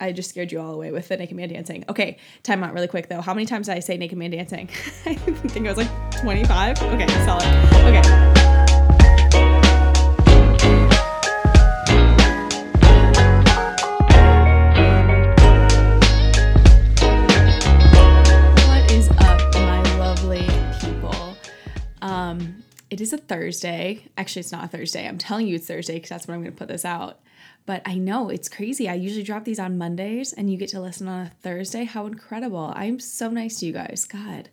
I just scared you all away with the naked man dancing. Okay, time out really quick though. How many times did I say naked man dancing? I think it was like 25. Okay, solid. Okay. What is up, my lovely people? Um, it is a Thursday. Actually, it's not a Thursday. I'm telling you it's Thursday because that's when I'm going to put this out. But I know it's crazy. I usually drop these on Mondays and you get to listen on a Thursday. How incredible. I'm so nice to you guys. God,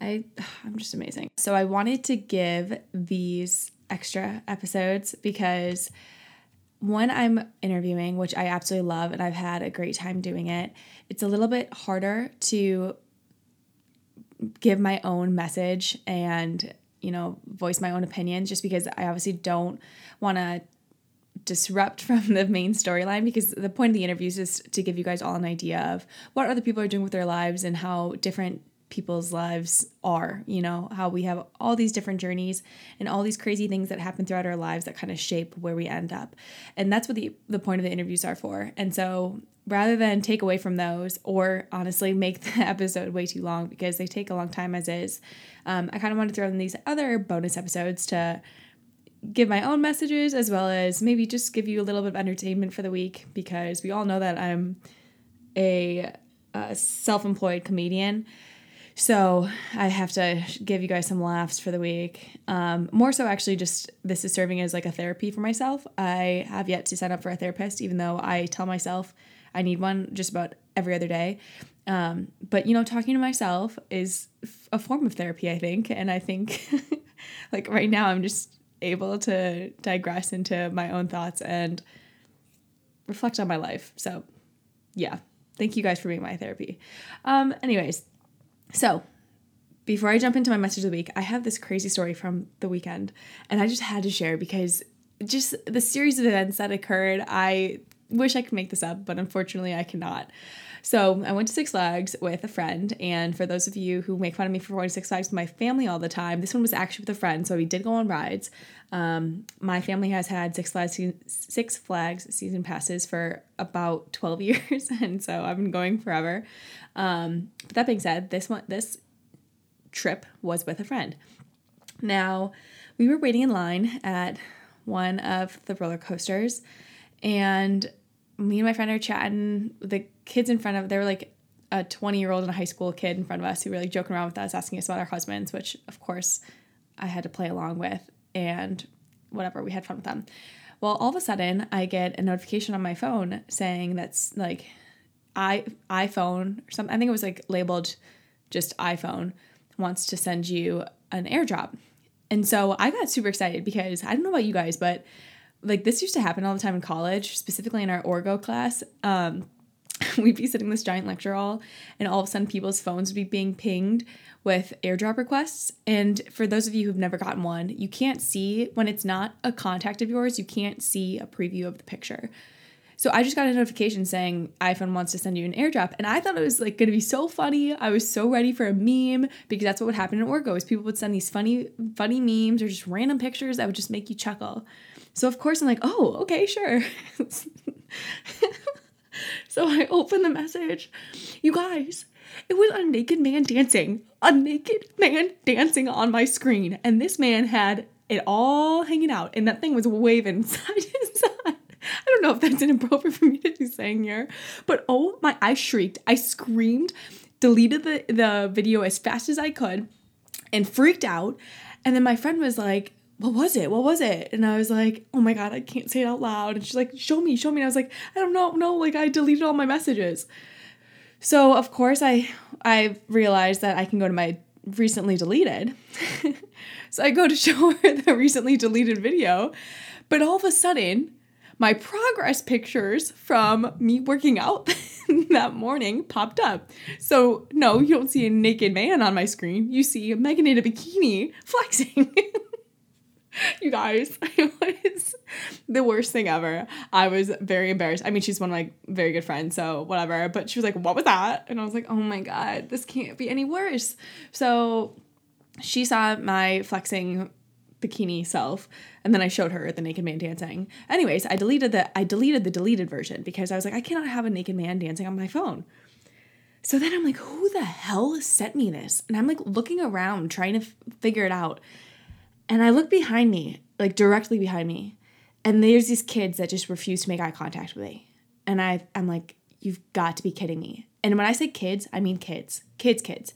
I, I'm just amazing. So I wanted to give these extra episodes because when I'm interviewing, which I absolutely love and I've had a great time doing it, it's a little bit harder to give my own message and, you know, voice my own opinions just because I obviously don't want to disrupt from the main storyline because the point of the interviews is to give you guys all an idea of what other people are doing with their lives and how different people's lives are, you know, how we have all these different journeys and all these crazy things that happen throughout our lives that kind of shape where we end up. And that's what the the point of the interviews are for. And so rather than take away from those or honestly make the episode way too long because they take a long time as is, um, I kind of want to throw in these other bonus episodes to give my own messages as well as maybe just give you a little bit of entertainment for the week because we all know that I'm a, a self employed comedian. So I have to give you guys some laughs for the week. Um, more so, actually, just this is serving as like a therapy for myself. I have yet to sign up for a therapist, even though I tell myself I need one just about every other day. Um, but you know, talking to myself is a form of therapy, I think. And I think, like right now, I'm just able to digress into my own thoughts and reflect on my life. So, yeah, thank you guys for being my therapy. Um, anyways, so before I jump into my message of the week, I have this crazy story from the weekend, and I just had to share because just the series of events that occurred, I wish I could make this up, but unfortunately, I cannot. So I went to Six Flags with a friend, and for those of you who make fun of me for going to Six Flags with my family all the time, this one was actually with a friend. So we did go on rides. Um, my family has had Six Flags Six Flags season passes for about twelve years, and so I've been going forever. Um, but that being said, this one this trip was with a friend. Now we were waiting in line at one of the roller coasters, and me and my friend are chatting. The kids in front of they were like a 20 year old and a high school kid in front of us who were like joking around with us, asking us about our husbands, which of course I had to play along with and whatever, we had fun with them. Well, all of a sudden I get a notification on my phone saying that's like i iPhone or something. I think it was like labeled just iPhone wants to send you an airdrop. And so I got super excited because I don't know about you guys, but like this used to happen all the time in college, specifically in our orgo class. Um, we'd be sitting in this giant lecture hall, and all of a sudden, people's phones would be being pinged with airdrop requests. And for those of you who've never gotten one, you can't see when it's not a contact of yours, you can't see a preview of the picture. So I just got a notification saying iPhone wants to send you an airdrop, and I thought it was like going to be so funny. I was so ready for a meme because that's what would happen in Orgo is people would send these funny, funny memes or just random pictures that would just make you chuckle. So of course I'm like, oh, okay, sure. so I open the message. You guys, it was a naked man dancing. A naked man dancing on my screen. And this man had it all hanging out. And that thing was waving side to side. I don't know if that's inappropriate for me to be saying here. But oh my I shrieked. I screamed, deleted the, the video as fast as I could, and freaked out. And then my friend was like, what was it? What was it? And I was like, oh my God, I can't say it out loud. And she's like, show me, show me. And I was like, I don't know, no, like I deleted all my messages. So of course I I realized that I can go to my recently deleted. so I go to show her the recently deleted video, but all of a sudden, my progress pictures from me working out that morning popped up. So no, you don't see a naked man on my screen. You see Megan in a bikini flexing. you guys, it was the worst thing ever. I was very embarrassed. I mean, she's one of my very good friends, so whatever. But she was like, What was that? And I was like, Oh my God, this can't be any worse. So she saw my flexing bikini self and then I showed her the naked man dancing. Anyways, I deleted the I deleted the deleted version because I was like I cannot have a naked man dancing on my phone. So then I'm like who the hell sent me this? And I'm like looking around trying to f- figure it out. And I look behind me, like directly behind me, and there's these kids that just refuse to make eye contact with me. And I I'm like you've got to be kidding me. And when I say kids, I mean kids. Kids, kids.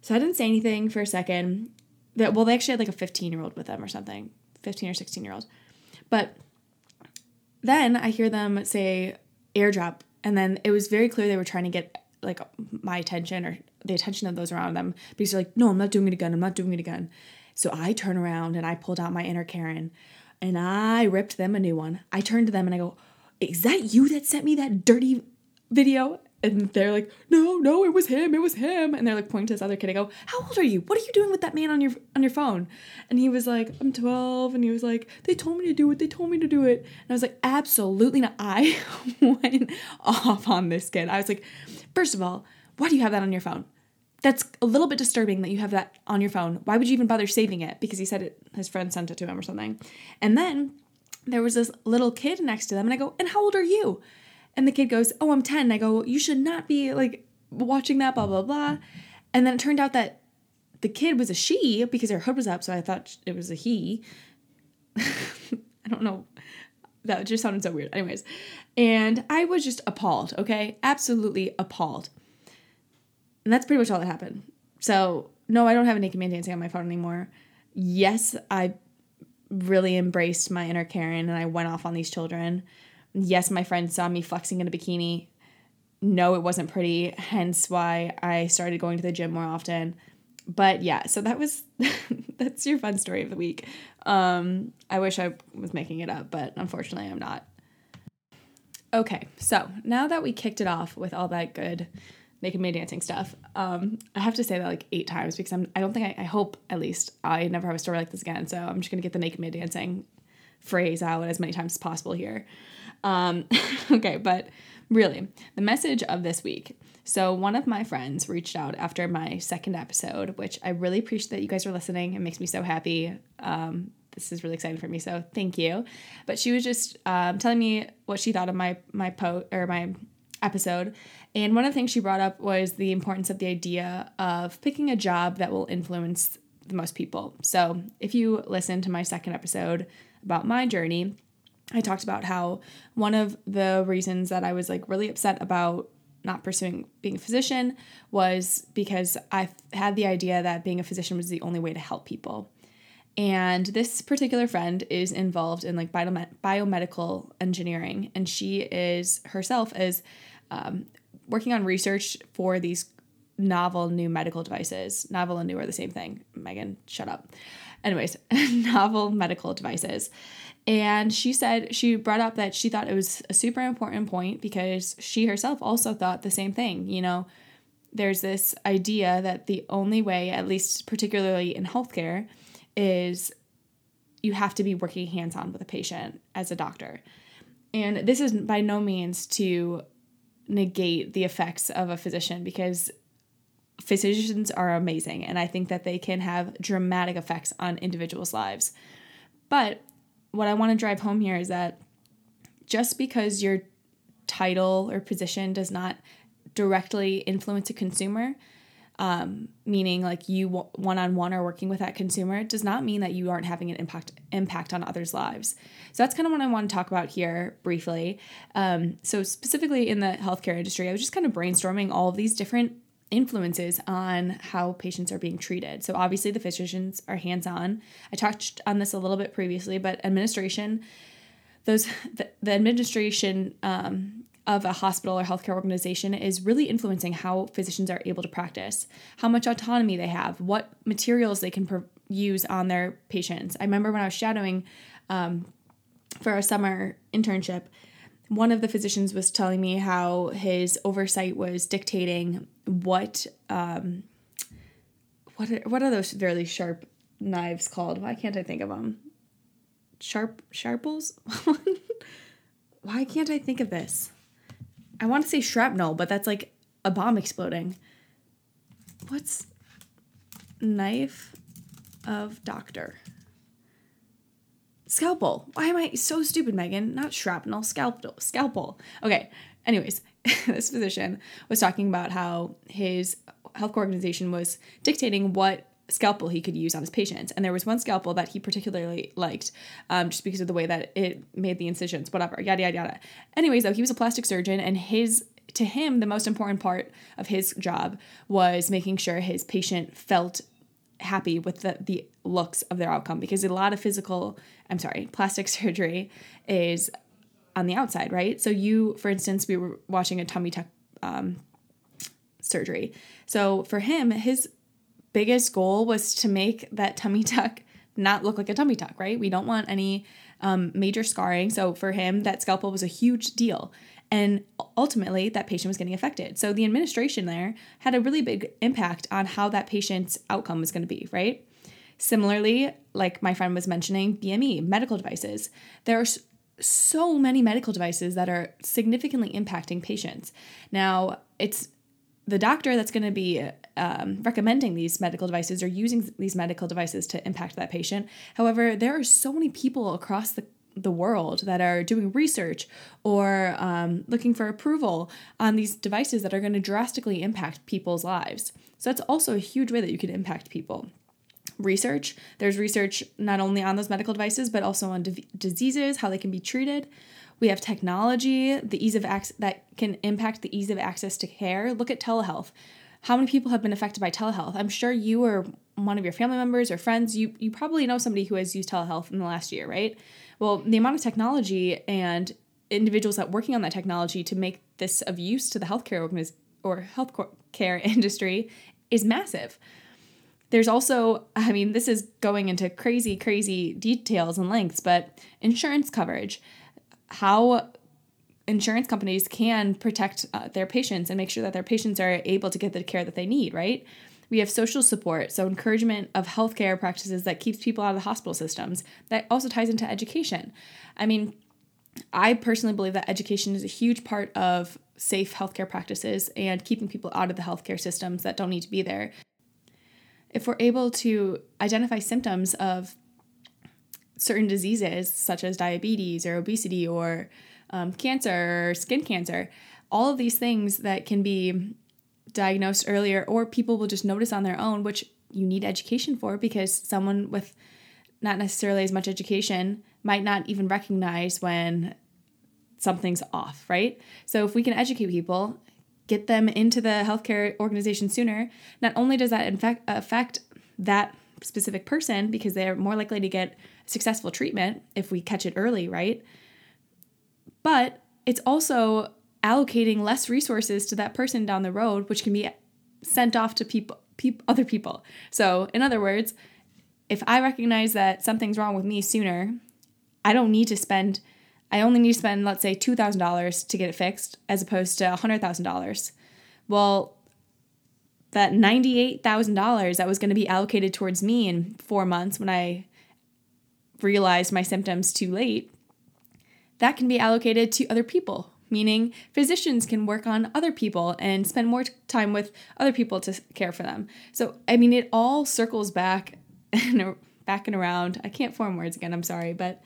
So I didn't say anything for a second that well they actually had like a 15 year old with them or something 15 or 16 year old but then i hear them say airdrop and then it was very clear they were trying to get like my attention or the attention of those around them because they're like no i'm not doing it again i'm not doing it again so i turn around and i pulled out my inner karen and i ripped them a new one i turned to them and i go is that you that sent me that dirty video and they're like, no, no, it was him, it was him. And they're like pointing to this other kid. I go, how old are you? What are you doing with that man on your on your phone? And he was like, I'm 12. And he was like, they told me to do it. They told me to do it. And I was like, absolutely not. I went off on this kid. I was like, first of all, why do you have that on your phone? That's a little bit disturbing that you have that on your phone. Why would you even bother saving it? Because he said it, his friend sent it to him or something. And then there was this little kid next to them, and I go, and how old are you? And the kid goes, Oh, I'm 10. I go, You should not be like watching that, blah, blah, blah. And then it turned out that the kid was a she because her hood was up. So I thought it was a he. I don't know. That just sounded so weird. Anyways. And I was just appalled, okay? Absolutely appalled. And that's pretty much all that happened. So, no, I don't have a naked man dancing on my phone anymore. Yes, I really embraced my inner Karen and I went off on these children. Yes, my friend saw me flexing in a bikini. No, it wasn't pretty, hence why I started going to the gym more often. But yeah, so that was that's your fun story of the week. Um, I wish I was making it up, but unfortunately I'm not. Okay, so now that we kicked it off with all that good naked man dancing stuff, um, I have to say that like eight times because I'm I don't think I, I hope at least I never have a story like this again. So I'm just gonna get the naked man dancing phrase out as many times as possible here. Um, okay, but really, the message of this week. So, one of my friends reached out after my second episode, which I really appreciate that you guys are listening. It makes me so happy. Um, this is really exciting for me, so thank you. But she was just um, telling me what she thought of my my post or my episode, and one of the things she brought up was the importance of the idea of picking a job that will influence the most people. So, if you listen to my second episode about my journey, I talked about how one of the reasons that I was like really upset about not pursuing being a physician was because I had the idea that being a physician was the only way to help people. And this particular friend is involved in like biomed- biomedical engineering, and she is herself is um, working on research for these novel new medical devices. Novel and new are the same thing. Megan, shut up. Anyways, novel medical devices. And she said, she brought up that she thought it was a super important point because she herself also thought the same thing. You know, there's this idea that the only way, at least particularly in healthcare, is you have to be working hands on with a patient as a doctor. And this is by no means to negate the effects of a physician because physicians are amazing and I think that they can have dramatic effects on individuals' lives. But what I want to drive home here is that just because your title or position does not directly influence a consumer, um, meaning like you one on one are working with that consumer, does not mean that you aren't having an impact impact on others' lives. So that's kind of what I want to talk about here briefly. Um, so specifically in the healthcare industry, I was just kind of brainstorming all of these different influences on how patients are being treated. So, obviously, the physicians are hands on. I touched on this a little bit previously, but administration, those the, the administration um, of a hospital or healthcare organization is really influencing how physicians are able to practice, how much autonomy they have, what materials they can use on their patients. I remember when I was shadowing um, for a summer internship one of the physicians was telling me how his oversight was dictating what um, what are, what are those really sharp knives called? Why can't I think of them? Sharp sharples? Why can't I think of this? I want to say shrapnel, but that's like a bomb exploding. What's knife of doctor? scalpel. Why am I so stupid, Megan? Not shrapnel, scalpel. Scalpel. Okay. Anyways, this physician was talking about how his health organization was dictating what scalpel he could use on his patients. And there was one scalpel that he particularly liked, um, just because of the way that it made the incisions, whatever, yada yada yada. Anyways, though, he was a plastic surgeon, and his to him the most important part of his job was making sure his patient felt happy with the, the looks of their outcome because a lot of physical i'm sorry plastic surgery is on the outside right so you for instance we were watching a tummy tuck um, surgery so for him his biggest goal was to make that tummy tuck not look like a tummy tuck, right? We don't want any um, major scarring. So for him, that scalpel was a huge deal. And ultimately, that patient was getting affected. So the administration there had a really big impact on how that patient's outcome was going to be, right? Similarly, like my friend was mentioning, BME, medical devices. There are so many medical devices that are significantly impacting patients. Now, it's the doctor that's going to be um, recommending these medical devices or using these medical devices to impact that patient. However, there are so many people across the the world that are doing research or um, looking for approval on these devices that are going to drastically impact people's lives. So that's also a huge way that you can impact people. Research there's research not only on those medical devices, but also on diseases, how they can be treated. We have technology, the ease of access that can impact the ease of access to care. Look at telehealth. How many people have been affected by telehealth? I'm sure you or one of your family members or friends, you you probably know somebody who has used telehealth in the last year, right? Well, the amount of technology and individuals that working on that technology to make this of use to the healthcare organiz- or healthcare industry is massive. There's also, I mean, this is going into crazy, crazy details and lengths, but insurance coverage how insurance companies can protect uh, their patients and make sure that their patients are able to get the care that they need, right? We have social support, so encouragement of healthcare practices that keeps people out of the hospital systems. That also ties into education. I mean, I personally believe that education is a huge part of safe healthcare practices and keeping people out of the healthcare systems that don't need to be there. If we're able to identify symptoms of certain diseases such as diabetes or obesity or um, cancer skin cancer, all of these things that can be diagnosed earlier or people will just notice on their own, which you need education for because someone with not necessarily as much education might not even recognize when something's off, right? So if we can educate people, get them into the healthcare organization sooner, not only does that infect, affect that specific person because they're more likely to get successful treatment if we catch it early, right? But it's also allocating less resources to that person down the road, which can be sent off to people, people other people. So, in other words, if I recognize that something's wrong with me sooner, I don't need to spend I only need to spend let's say $2,000 to get it fixed as opposed to $100,000. Well, that $98,000 that was going to be allocated towards me in 4 months when I realized my symptoms too late, that can be allocated to other people, meaning physicians can work on other people and spend more time with other people to care for them. So, I mean, it all circles back and back and around. I can't form words again, I'm sorry, but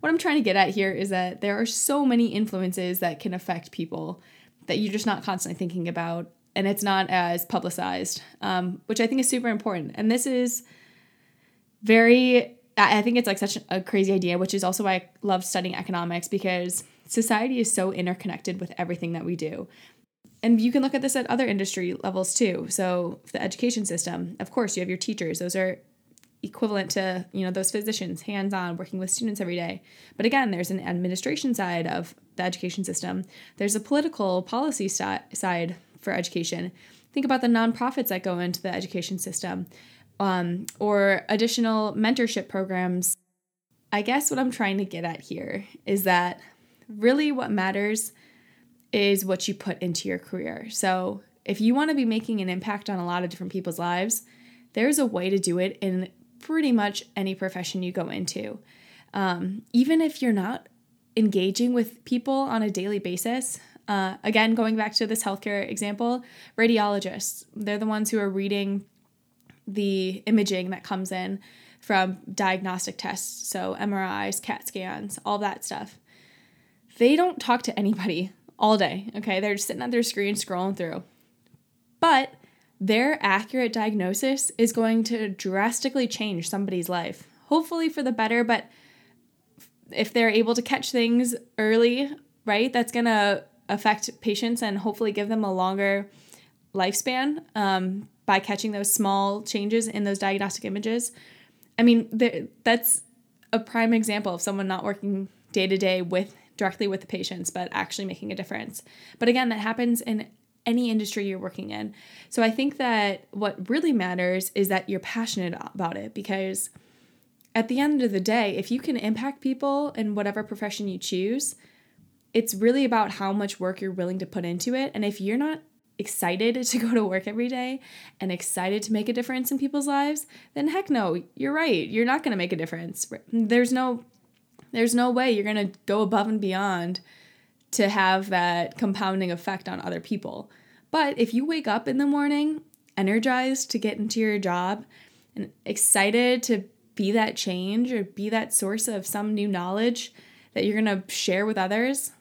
what I'm trying to get at here is that there are so many influences that can affect people that you're just not constantly thinking about, and it's not as publicized, um, which I think is super important. And this is very I think it's like such a crazy idea, which is also why I love studying economics because society is so interconnected with everything that we do. And you can look at this at other industry levels too. So, the education system, of course, you have your teachers. Those are equivalent to, you know, those physicians hands-on working with students every day. But again, there's an administration side of the education system. There's a political policy side for education. Think about the nonprofits that go into the education system um, or additional mentorship programs. I guess what I'm trying to get at here is that really what matters is what you put into your career. So, if you want to be making an impact on a lot of different people's lives, there's a way to do it in pretty much any profession you go into. Um, even if you're not engaging with people on a daily basis, uh, again, going back to this healthcare example, radiologists, they're the ones who are reading the imaging that comes in from diagnostic tests, so MRIs, CAT scans, all that stuff. They don't talk to anybody all day, okay? They're just sitting at their screen scrolling through. But their accurate diagnosis is going to drastically change somebody's life. Hopefully for the better, but if they're able to catch things early, right, that's to affect patients and hopefully give them a longer lifespan um, by catching those small changes in those diagnostic images. I mean, that's a prime example of someone not working day to day with directly with the patients, but actually making a difference. But again, that happens in any industry you're working in. So I think that what really matters is that you're passionate about it because at the end of the day, if you can impact people in whatever profession you choose, it's really about how much work you're willing to put into it. And if you're not excited to go to work every day and excited to make a difference in people's lives, then heck no, you're right. You're not going to make a difference. There's no there's no way you're going to go above and beyond to have that compounding effect on other people. But if you wake up in the morning energized to get into your job and excited to be that change or be that source of some new knowledge that you're going to share with others,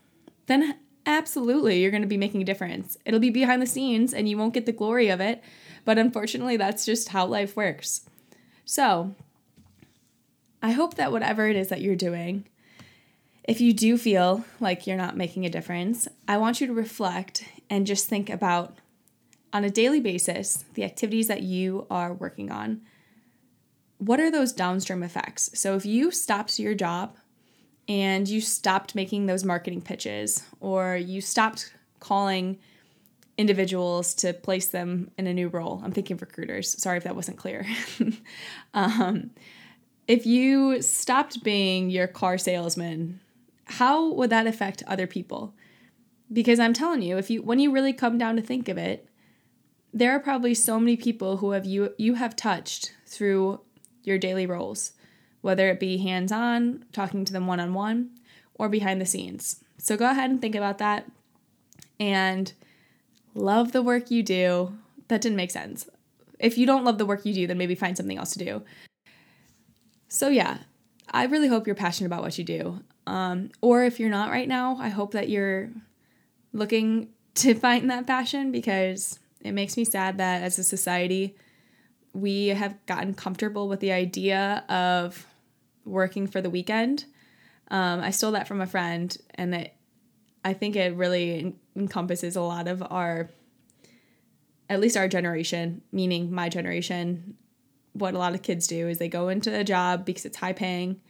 then absolutely you're going to be making a difference. It'll be behind the scenes and you won't get the glory of it, but unfortunately, that's just how life works. So, I hope that whatever it is that you're doing, if you do feel like you're not making a difference, I want you to reflect and just think about on a daily basis the activities that you are working on. What are those downstream effects? So, if you stopped your job and you stopped making those marketing pitches or you stopped calling individuals to place them in a new role. I'm thinking recruiters. Sorry if that wasn't clear. um, if you stopped being your car salesman, how would that affect other people? Because I'm telling you, if you when you really come down to think of it, there are probably so many people who have you you have touched through your daily roles whether it be hands on, talking to them one on one, or behind the scenes. So go ahead and think about that and love the work you do. That didn't make sense. If you don't love the work you do, then maybe find something else to do. So, yeah, I really hope you're passionate about what you do. Um, or if you're not right now, I hope that you're looking to find that passion because it makes me sad that as a society, we have gotten comfortable with the idea of working for the weekend. Um, I stole that from a friend, and it, I think it really encompasses a lot of our, at least our generation, meaning my generation. What a lot of kids do is they go into a job because it's high paying.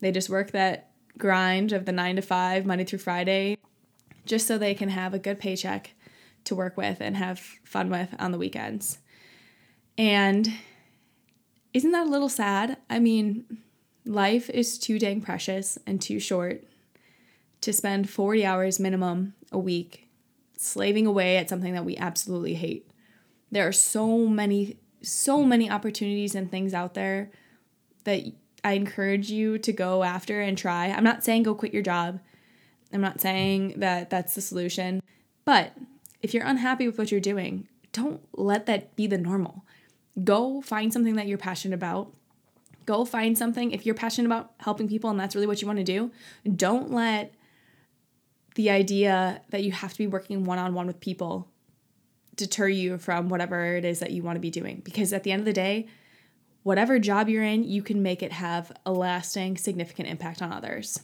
They just work that grind of the nine to five, Monday through Friday, just so they can have a good paycheck to work with and have fun with on the weekends. And isn't that a little sad? I mean, Life is too dang precious and too short to spend 40 hours minimum a week slaving away at something that we absolutely hate. There are so many, so many opportunities and things out there that I encourage you to go after and try. I'm not saying go quit your job. I'm not saying that that's the solution. But if you're unhappy with what you're doing, don't let that be the normal. Go find something that you're passionate about Go find something. If you're passionate about helping people and that's really what you want to do, don't let the idea that you have to be working one on one with people deter you from whatever it is that you want to be doing. Because at the end of the day, whatever job you're in, you can make it have a lasting, significant impact on others.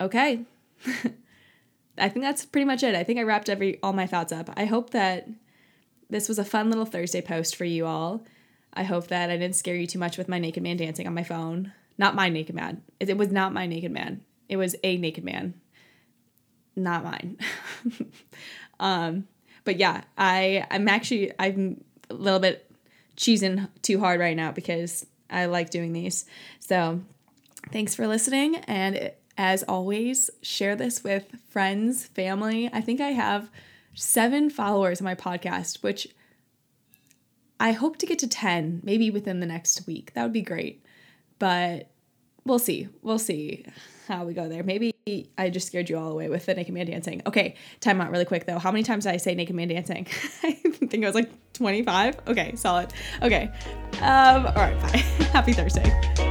Okay. I think that's pretty much it. I think I wrapped every all my thoughts up. I hope that this was a fun little Thursday post for you all. I hope that I didn't scare you too much with my naked man dancing on my phone. Not my naked man. It, was not my naked man. It was a naked man. Not mine. um, but yeah, I I'm actually I'm a little bit cheesing too hard right now because I like doing these. So, thanks for listening and as always, share this with friends, family. I think I have 7 followers on my podcast, which I hope to get to 10, maybe within the next week. That would be great. But we'll see. We'll see how we go there. Maybe I just scared you all away with the naked man dancing. Okay, time out really quick though. How many times did I say naked man dancing? I think it was like 25. Okay, solid. Okay. Um, all right, bye. Happy Thursday.